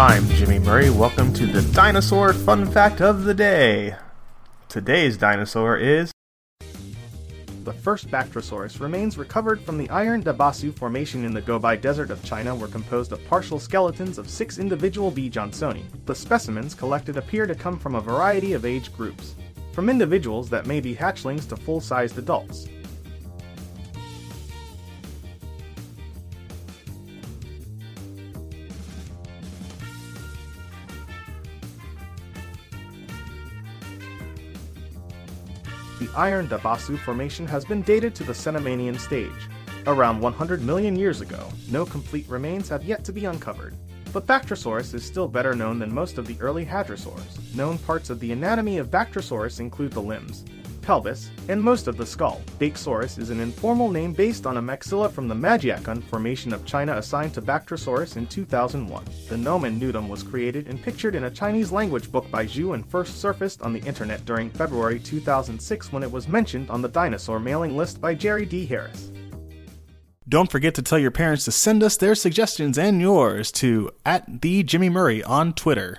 I'm Jimmy Murray. Welcome to the Dinosaur Fun Fact of the Day. Today's dinosaur is. The first Bactrosaurus remains recovered from the Iren Dabasu Formation in the Gobi Desert of China were composed of partial skeletons of six individual B. johnsoni. The specimens collected appear to come from a variety of age groups, from individuals that may be hatchlings to full sized adults. The Iren Dabasu Formation has been dated to the Cenomanian stage, around 100 million years ago. No complete remains have yet to be uncovered. But Bactrosaurus is still better known than most of the early hadrosaurs. Known parts of the anatomy of Bactrosaurus include the limbs, pelvis, and most of the skull. Bakesaurus is an informal name based on a maxilla from the Majiacun formation of China assigned to Bactrosaurus in 2001. The nomen nudum was created and pictured in a Chinese language book by Zhu and first surfaced on the internet during February 2006 when it was mentioned on the dinosaur mailing list by Jerry D. Harris. Don't forget to tell your parents to send us their suggestions and yours to at the Jimmy Murray on Twitter.